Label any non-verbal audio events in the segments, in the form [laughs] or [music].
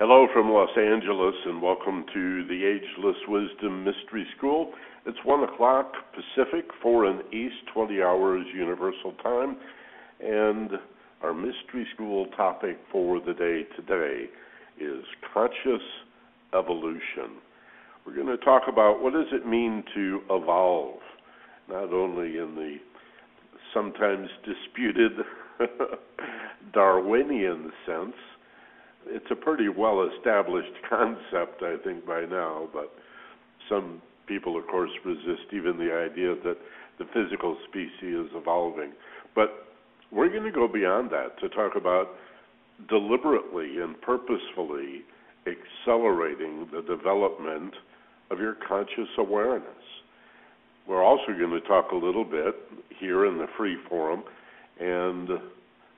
Hello from Los Angeles, and welcome to the Ageless Wisdom Mystery School. It's 1 o'clock Pacific, 4 in East, 20 hours Universal Time, and our Mystery School topic for the day today is conscious evolution. We're going to talk about what does it mean to evolve, not only in the sometimes disputed [laughs] Darwinian sense, it's a pretty well established [laughs] concept, I think, by now, but some people, of course, resist even the idea that the physical species is evolving. But we're going to go beyond that to talk about deliberately and purposefully accelerating the development of your conscious awareness. We're also going to talk a little bit here in the free forum and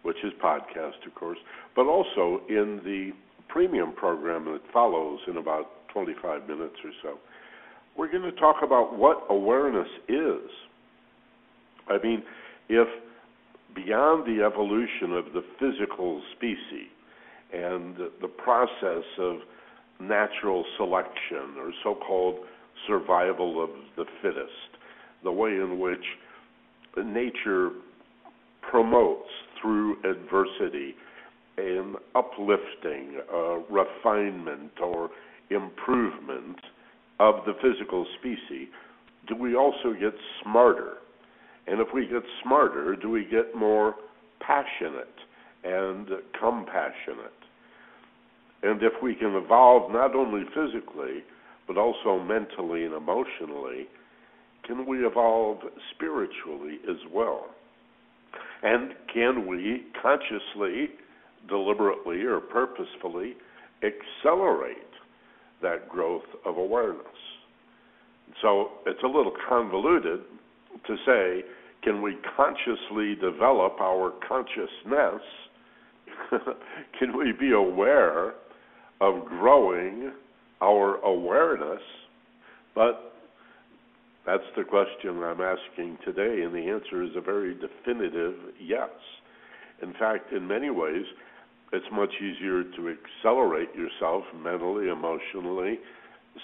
which is podcast, of course, but also in the premium program that follows in about 25 minutes or so. We're going to talk about what awareness is. I mean, if beyond the evolution of the physical species and the process of natural selection or so called survival of the fittest, the way in which nature promotes through adversity an uplifting, uh, refinement, or improvement of the physical species, do we also get smarter? And if we get smarter, do we get more passionate and compassionate? And if we can evolve not only physically, but also mentally and emotionally, can we evolve spiritually as well? And can we consciously, deliberately, or purposefully accelerate that growth of awareness? So it's a little convoluted to say, can we consciously develop our consciousness? [laughs] can we be aware of growing our awareness? But that's the question I'm asking today, and the answer is a very definitive yes. In fact, in many ways, it's much easier to accelerate yourself mentally, emotionally,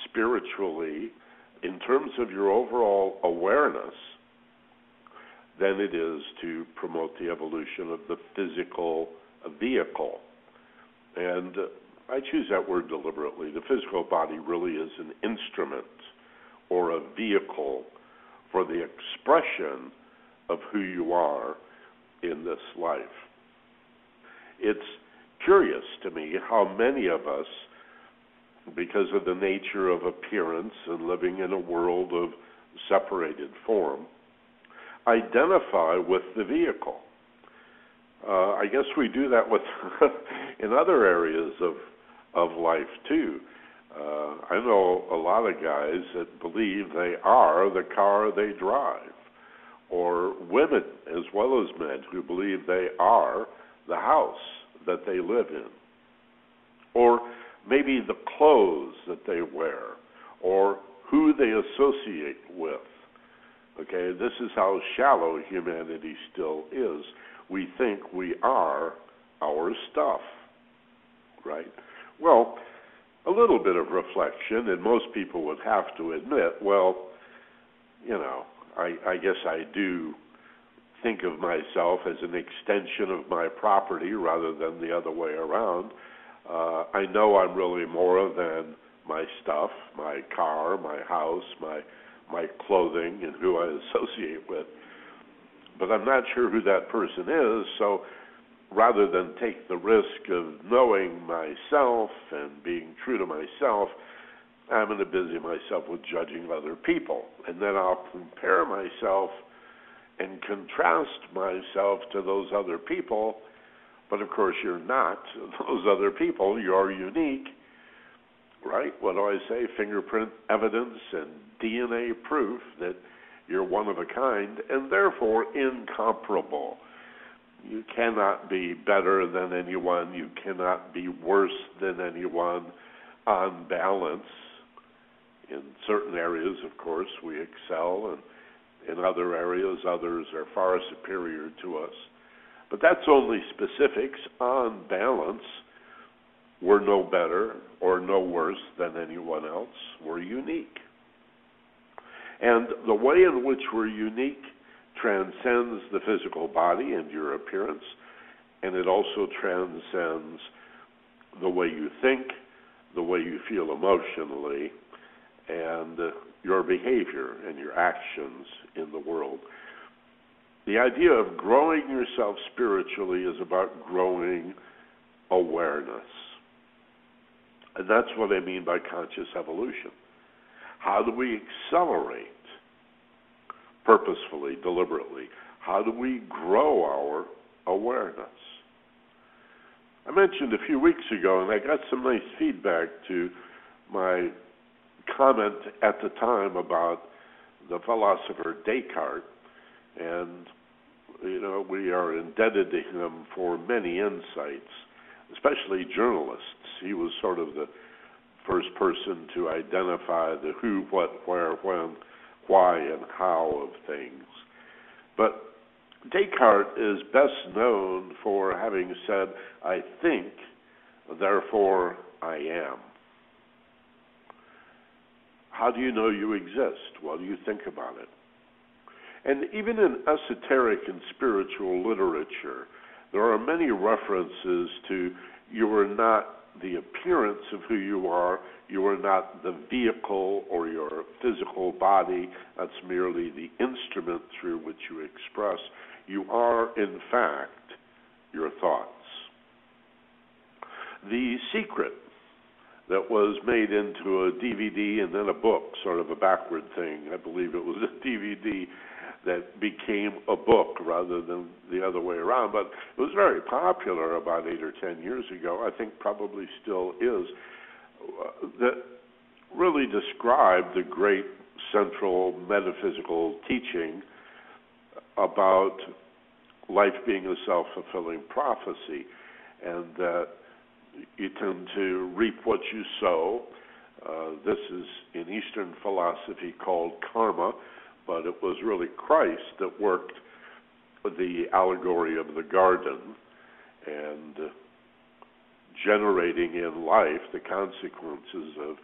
spiritually, in terms of your overall awareness, than it is to promote the evolution of the physical vehicle. And I choose that word deliberately. The physical body really is an instrument or a vehicle for the expression of who you are in this life. It's curious to me how many of us, because of the nature of appearance and living in a world of separated form, identify with the vehicle. Uh, I guess we do that with [laughs] in other areas of of life too. Uh, I know a lot of guys that believe they are the car they drive, or women as well as men who believe they are the house that they live in, or maybe the clothes that they wear, or who they associate with. Okay, this is how shallow humanity still is. We think we are our stuff, right? Well, a little bit of reflection, and most people would have to admit, well, you know, I, I guess I do think of myself as an extension of my property rather than the other way around. Uh, I know I'm really more than my stuff, my car, my house, my my clothing, and who I associate with. But I'm not sure who that person is, so rather than take the risk of knowing myself and being true to myself, I'm going to busy myself with judging other people. And then I'll compare myself and contrast myself to those other people. But of course, you're not [laughs] those other people. You're unique, right? What do I say? Fingerprint evidence and DNA proof that you're one of a kind and therefore incomparable you cannot be better than anyone. You cannot be worse than anyone on balance. In certain areas, of course, we excel, and in other areas, others are far superior to us. But that's only specifics. On balance, we're no better or no worse than anyone else. We're unique. And the way in which we're unique transcends the physical body and your appearance, and it also transcends the way you think, the way you feel emotionally, and uh, your behavior and your actions in the world. The idea of growing yourself spiritually is about growing awareness. And that's what I mean by conscious evolution. How do we accelerate purposefully, deliberately? How do we grow our awareness? I mentioned a few weeks ago, and I got some nice feedback to my comment at the time about the philosopher Descartes, and you know we are indebted to him for many insights, especially journalists. He was sort of the first person to identify the who, what, where, when, why, and how of things. But Descartes is best known for having said, I think, therefore I am. How do you know you exist? Well, you think about it. And even in esoteric and spiritual literature, there are many references to you are not the appearance of who you are, you are not the vehicle or your physical body, that's merely the instrument through which you express. You are, in fact, your thoughts. The secret that was made into a DVD and then a book, sort of a backward thing. I believe it was a DVD that became a book rather than the other way around. But it was very popular about eight or ten years ago. I think probably still is. That really described the great central metaphysical teaching about life being a self fulfilling prophecy, and that you tend to reap what you sow. Uh, this is in Eastern philosophy called karma, but it was really Christ that worked the allegory of the garden and generating in life the consequences of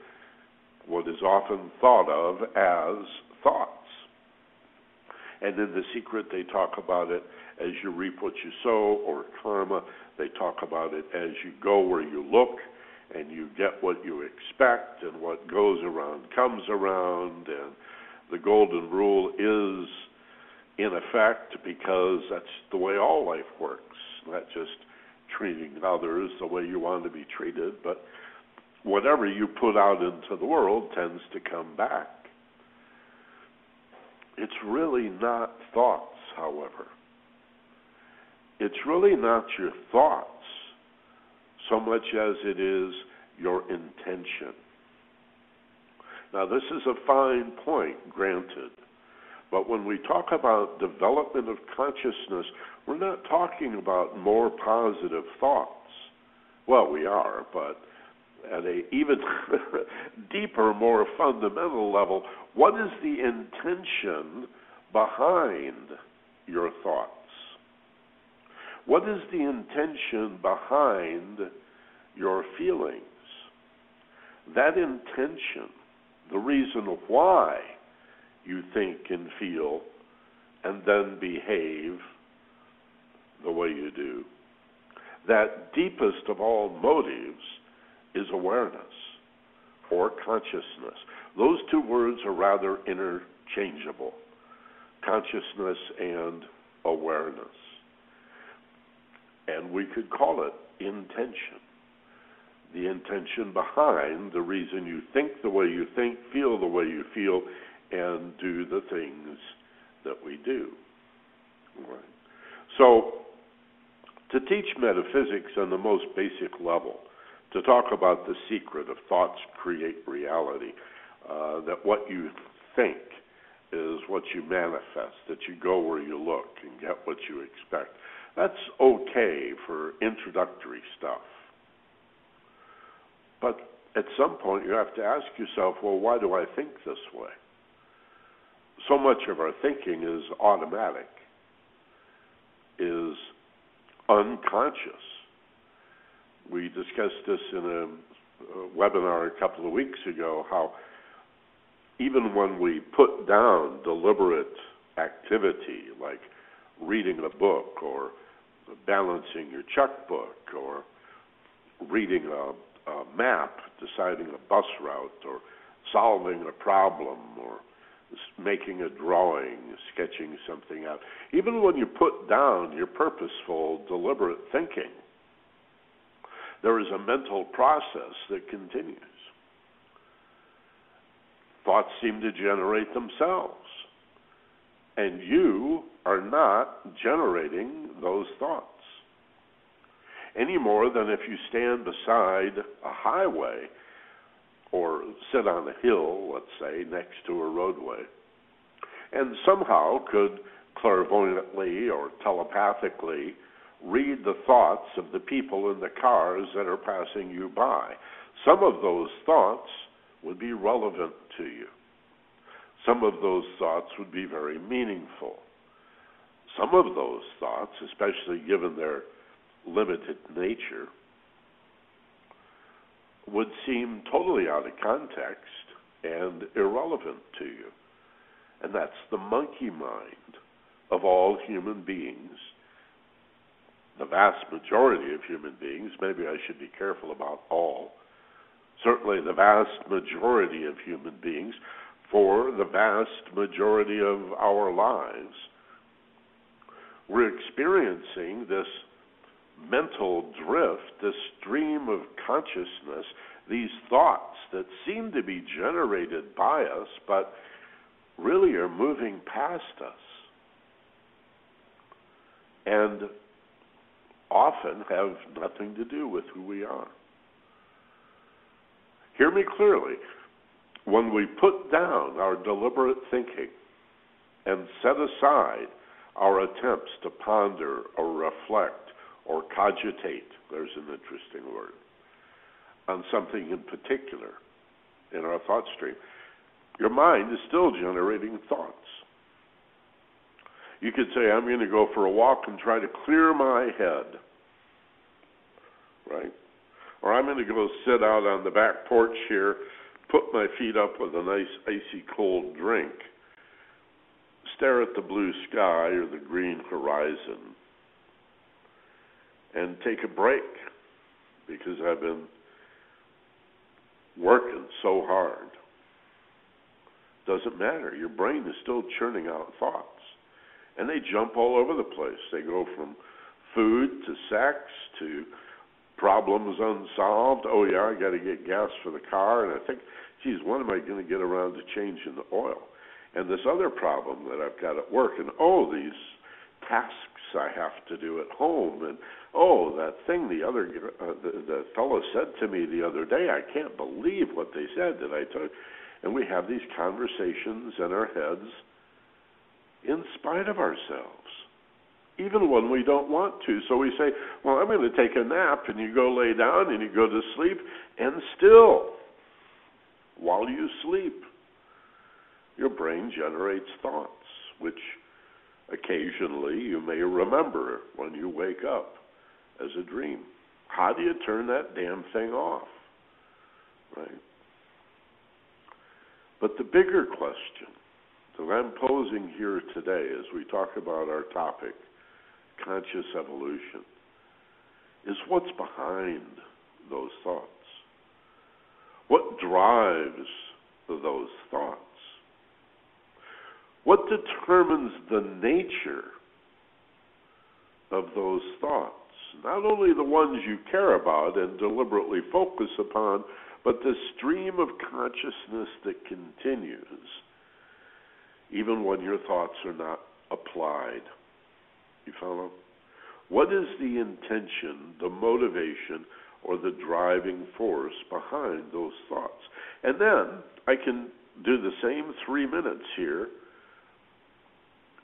what is often thought of as thoughts. And in The Secret, they talk about it as you reap what you sow, or karma. They talk about it as you go where you look and you get what you expect, and what goes around comes around. And the golden rule is in effect because that's the way all life works, not just treating others the way you want to be treated, but whatever you put out into the world tends to come back. It's really not thoughts, however. It's really not your thoughts so much as it is your intention. Now, this is a fine point, granted. But when we talk about development of consciousness, we're not talking about more positive thoughts. Well, we are, but at a even [laughs] deeper, more fundamental level, what is the intention behind your thoughts? What is the intention behind your feelings? That intention, the reason why you think and feel and then behave the way you do, that deepest of all motives is awareness or consciousness. Those two words are rather interchangeable consciousness and awareness. And we could call it intention. The intention behind the reason you think the way you think, feel the way you feel, and do the things that we do. Right. So, to teach metaphysics on the most basic level, to talk about the secret of thoughts create reality, uh, that what you think is what you manifest, that you go where you look and get what you expect. That's okay for introductory stuff. But at some point, you have to ask yourself, well, why do I think this way? So much of our thinking is automatic, is unconscious. we discussed this in a, webinar a couple of weeks ago how even when we put down deliberate activity like reading a book or balancing your checkbook or reading a, a map, deciding a bus route, or solving a problem, or making a drawing, sketching something out. Even when you put down your purposeful, deliberate thinking, there is a mental process that continues. Thoughts seem to generate themselves. And you are not generating those thoughts any more than if you stand beside a highway or sit on a hill, let's say, next to a roadway, and somehow could clairvoyantly or telepathically read the thoughts of the people in the cars that are passing you by. Some of those thoughts would be relevant to you. Some of those thoughts would be very meaningful. Some of those thoughts, especially given their limited nature, would seem totally out of context and irrelevant to you. And that's the monkey mind of all human beings. The vast majority of human beings, maybe I should be careful about all, certainly the vast majority of human beings, for the vast majority of our lives, we're experiencing this mental drift, this stream of consciousness, these thoughts that seem to be generated by us, but really are moving past us. And often have nothing to do with who we are. Hear me clearly. When we put down our deliberate thinking and set aside our attempts to ponder or reflect or cogitate, there's an interesting word, on something in particular in our thought stream, your mind is still generating thoughts. You could say, I'm going to go for a walk and try to clear my head. Right? Or I'm going to go sit out on the back porch here, put my feet up with a nice icy cold drink, stare at the blue sky or the green horizon, and take a break because I've been working so hard. Doesn't matter. Your brain is still churning out thoughts. And they jump all over the place. They go from food to sex to problems unsolved. Oh, yeah, I got to get gas for the car. And I think, geez, when am I going to get around to changing the oil? And this other problem that I've got at work. And oh, these tasks I have to do at home. And oh, that thing the other uh, the, the fellow said to me the other day. I can't believe what they said that I took. And we have these conversations in our heads in spite of ourselves, even when we don't want to. So we say, Well, I'm going to take a nap, and you go lay down and you go to sleep, and still, while you sleep, your brain generates thoughts, which occasionally you may remember when you wake up as a dream. How do you turn that damn thing off? Right? But the bigger question that I'm posing here today as we talk about our topic, conscious evolution, is what's behind those thoughts? What drives those thoughts? What determines the nature of those thoughts? Not only the ones you care about and deliberately focus upon, but the stream of consciousness that continues even when your thoughts are not applied. You follow? What is the intention, the motivation, or the driving force behind those thoughts? And then I can do the same three minutes here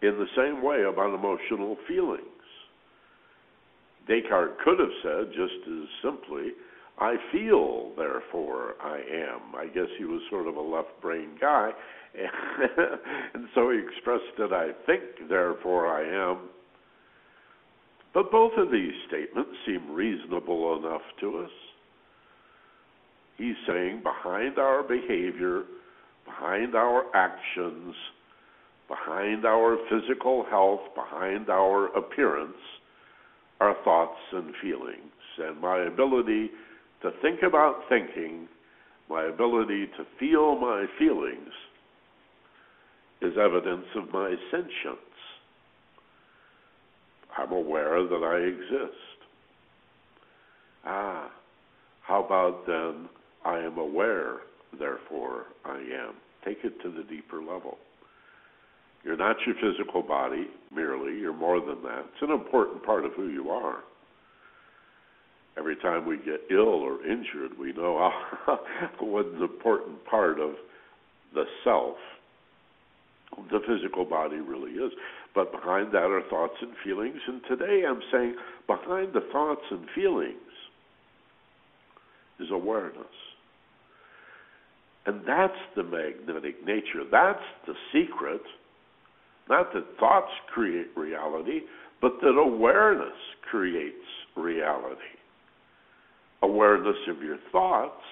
in the same way about emotional feelings. Descartes could have said just as simply, I feel, therefore I am. I guess he was sort of a left brain guy, [laughs] and so he expressed it, I think, therefore I am. But both of these statements seem reasonable enough to us. He's saying behind our behavior, behind our actions, behind our physical health, behind our appearance, are thoughts and feelings. And my ability to think about thinking, my ability to feel my feelings, is evidence of my sentience. I'm aware that I exist. Ah, how about then I am aware, therefore I am. Take it to the deeper level. You're not your physical body merely, you're more than that. It's an important part of who you are. Every time we get ill or injured, we know [laughs] what an important part of the self the physical body really is. But behind that are thoughts and feelings. And today I'm saying behind the thoughts and feelings is awareness. And that's the magnetic nature. That's the secret. Not that thoughts create reality, but that awareness creates reality. Awareness of your thoughts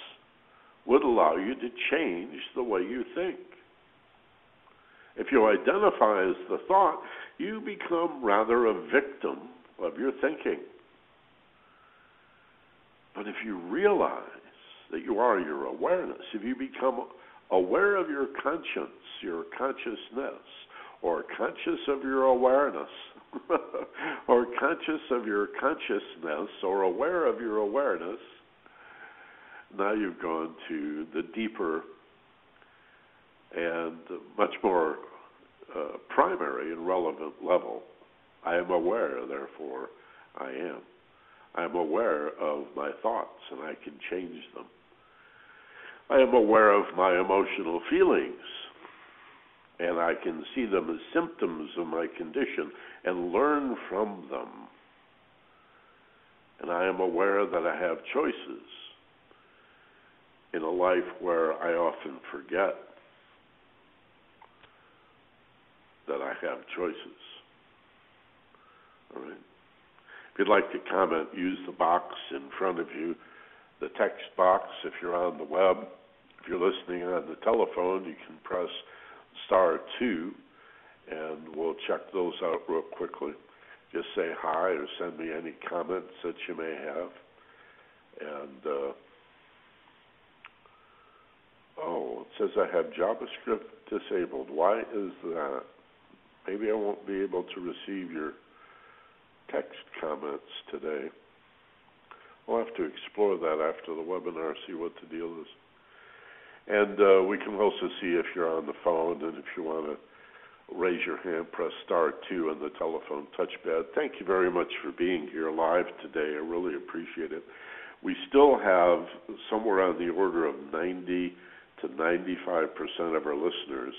would allow you to change the way you think. If you identify as the thought, you become rather a victim of your thinking. But if you realize that you are your awareness, if you become aware of your conscience, your consciousness, or conscious of your awareness, [laughs] or conscious of your consciousness, or aware of your awareness, now you've gone to the deeper and much more uh, primary and relevant level. I am aware, therefore I am. I am aware of my thoughts and I can change them. I am aware of my emotional feelings and I can see them as symptoms of my condition and learn from them. And I am aware that I have choices in a life where I often forget that I have choices. All right. If you'd like to comment, use the box in front of you, the text box if you're on the web. If you're listening on the telephone, you can press star two, and we'll check those out real quickly. Just say hi or send me any comments that you may have. And uh, oh, it says I have JavaScript disabled. Why is that? Maybe I won't be able to receive your text comments today. We'll have to explore that after the webinar, see what the deal is. And uh, we can also see if you're on the phone and if you want to raise your hand, press star two on the telephone touchpad. Thank you very much for being here live today. I really appreciate it. We still have somewhere on the order of 90 to 95 percent of our listeners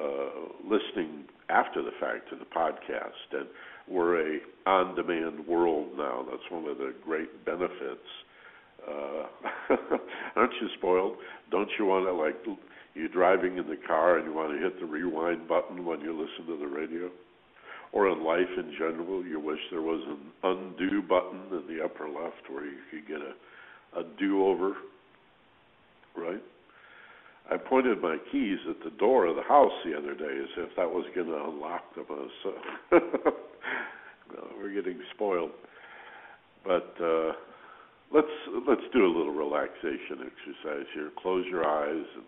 uh, listening after the fact to the podcast, and we're a on-demand world now. That's one of the great benefits. Uh, [laughs] aren't you spoiled? Don't you want to like you driving in the car and you want to hit the rewind button when you listen to the radio? Or in life in general, you wish there was an undo button in the upper left where you could get a, a do-over, right? I pointed my keys at the door of the house the other day as if that was going to unlock them. So [laughs] well, we're getting spoiled. But uh, let's let's do a little relaxation exercise here. Close your eyes and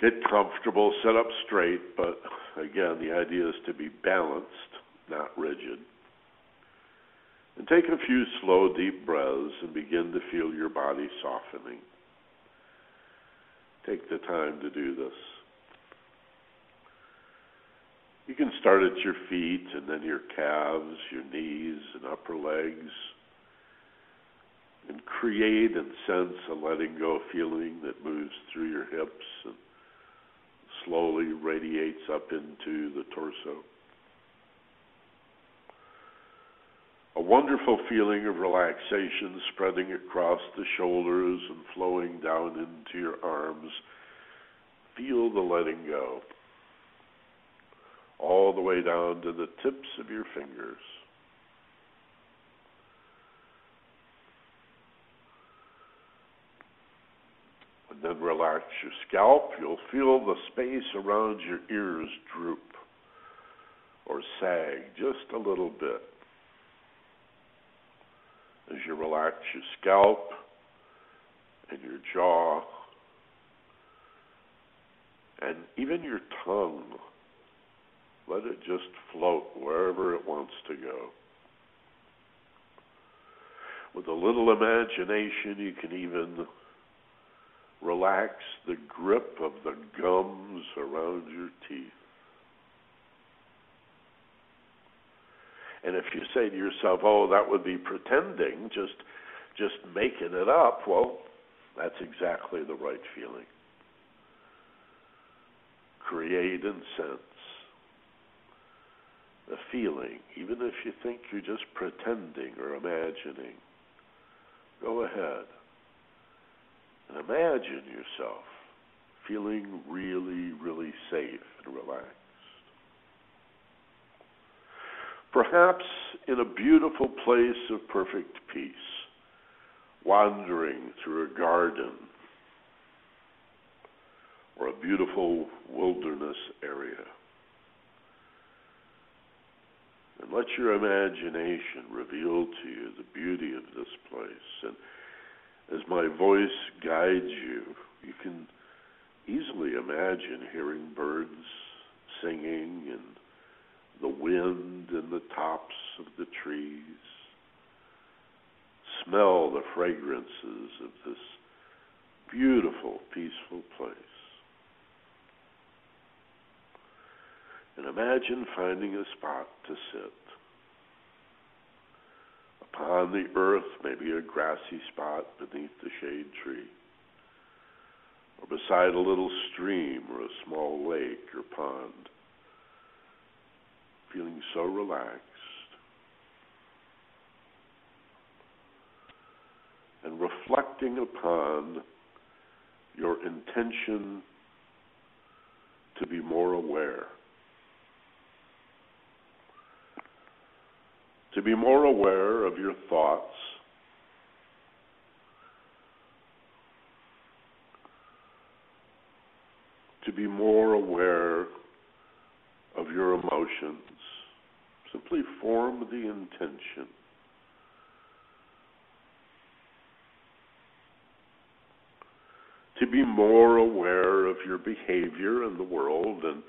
get comfortable. Sit up straight. But again, the idea is to be balanced, not rigid. And take a few slow, deep breaths and begin to feel your body softening. Take the time to do this. You can start at your feet and then your calves, your knees, and upper legs. And create and sense a letting go feeling that moves through your hips and slowly radiates up into the torso. a wonderful feeling of relaxation spreading across the shoulders and flowing down into your arms. Feel the letting go all the way down to the tips of your fingers. And then relax your scalp. You'll feel the space around your ears droop or sag just a little bit. As you relax your scalp and your jaw and even your tongue, let it just float wherever it wants to go. With a little imagination, you can even relax the grip of the gums around your teeth. And if you say to yourself, "Oh, that would be pretending, just just making it up," well, that's exactly the right feeling. Create and sense the feeling, even if you think you're just pretending or imagining. Go ahead and imagine yourself feeling really, really safe and relaxed. Perhaps in a beautiful place of perfect peace, wandering through a garden or a beautiful wilderness area. And let your imagination reveal to you the beauty of this place. And as my voice guides you, you can easily imagine hearing birds singing and the wind in the tops of the trees. Smell the fragrances of this beautiful, peaceful place. And imagine finding a spot to sit. Upon the earth, maybe a grassy spot beneath the shade tree, or beside a little stream or a small lake or pond, feeling so relaxed. And reflecting upon your intention to be more aware. To be more aware of your thoughts, to be more aware of your emotions. Simply form the intention. To be more aware of your behavior in the world and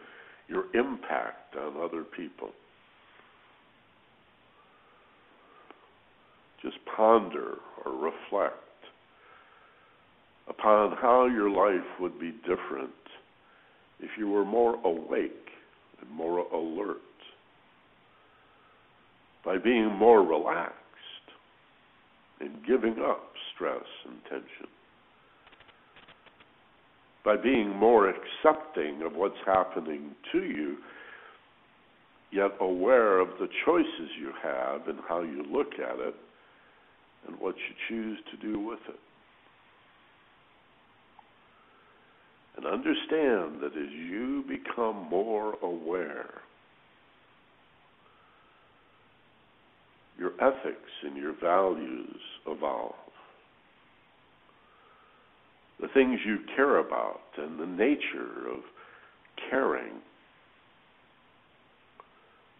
your impact on other people. Just ponder or reflect upon how your life would be different if you were more awake and more alert, by being more relaxed and giving up stress and tension, by being more accepting of what's happening to you, yet aware of the choices you have and how you look at it and what you choose to do with it. And understand that as you become more aware, your ethics and your values evolve. The things you care about and the nature of caring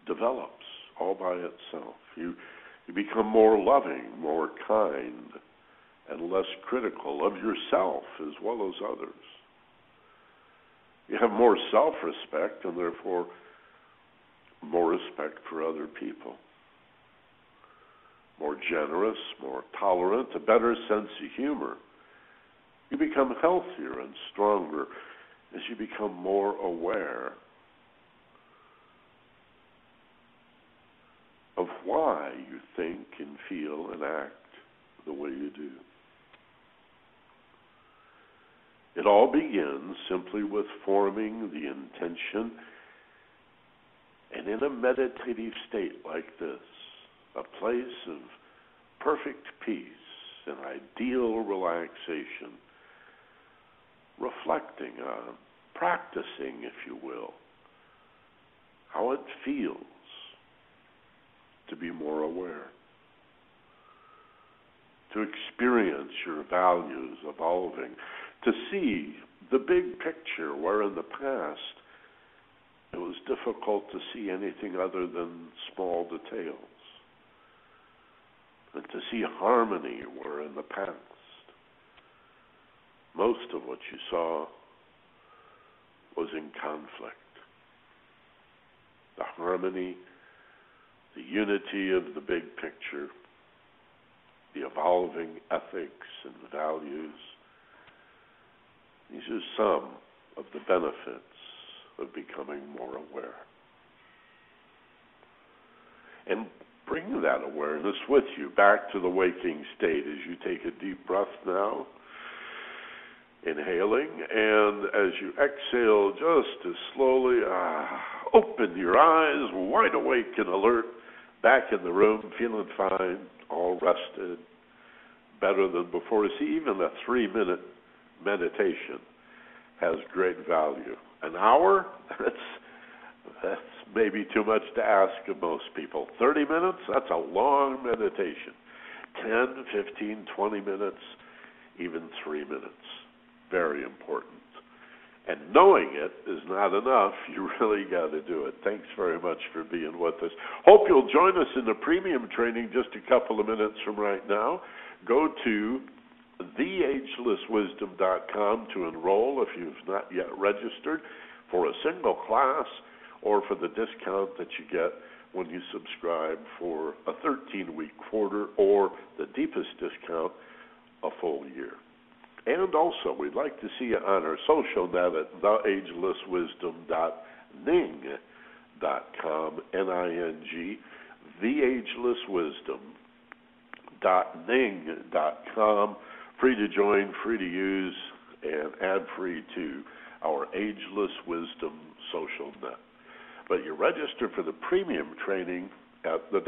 develops all by itself. You you become more loving, more kind, and less critical of yourself as well as others. You have more self respect and therefore more respect for other people. More generous, more tolerant, a better sense of humor. You become healthier and stronger as you become more aware of why think and feel and act the way you do. It all begins simply with forming the intention and in a meditative state like this, a place of perfect peace and ideal relaxation, reflecting on, practicing, if you will, how it feels to be more aware, to experience your values evolving, to see the big picture where in the past it was difficult to see anything other than small details. And to see harmony where in the past most of what you saw was in conflict. The harmony, the unity of the big picture, the evolving ethics and values. These are some of the benefits of becoming more aware. And bring that awareness with you back to the waking state as you take a deep breath now. Inhaling, and as you exhale, just as slowly ah, open your eyes, wide awake and alert, back in the room, feeling fine, all rested, better than before. See, even a three minute meditation has great value. An hour? [laughs] That's that's maybe too much to ask of most people. 30 minutes? That's a long meditation. 10, 15, 20 minutes, even 3 minutes. Very important. And knowing it is not enough. [laughs] You really got to do it. Thanks very much for being with us. Hope you'll join us in the premium training just a couple of minutes from right now. Go to theagelesswisdom.com to enroll if you've not yet registered for a single class or for the discount that you get when you subscribe for a 13 week quarter or the deepest discount, a full year. And also, we'd like to see you on our social net at theagelesswisdom.ning.com, N-I-N-G, theagelesswisdom.ning.com. Free to join, free to use, and ad-free to our Ageless Wisdom social net. But you register for the premium training at the.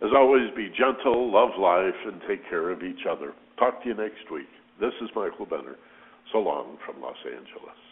As always, be gentle, love life, and take care of each other. Talk to you next week. This is Michael Benner. So long from Los Angeles.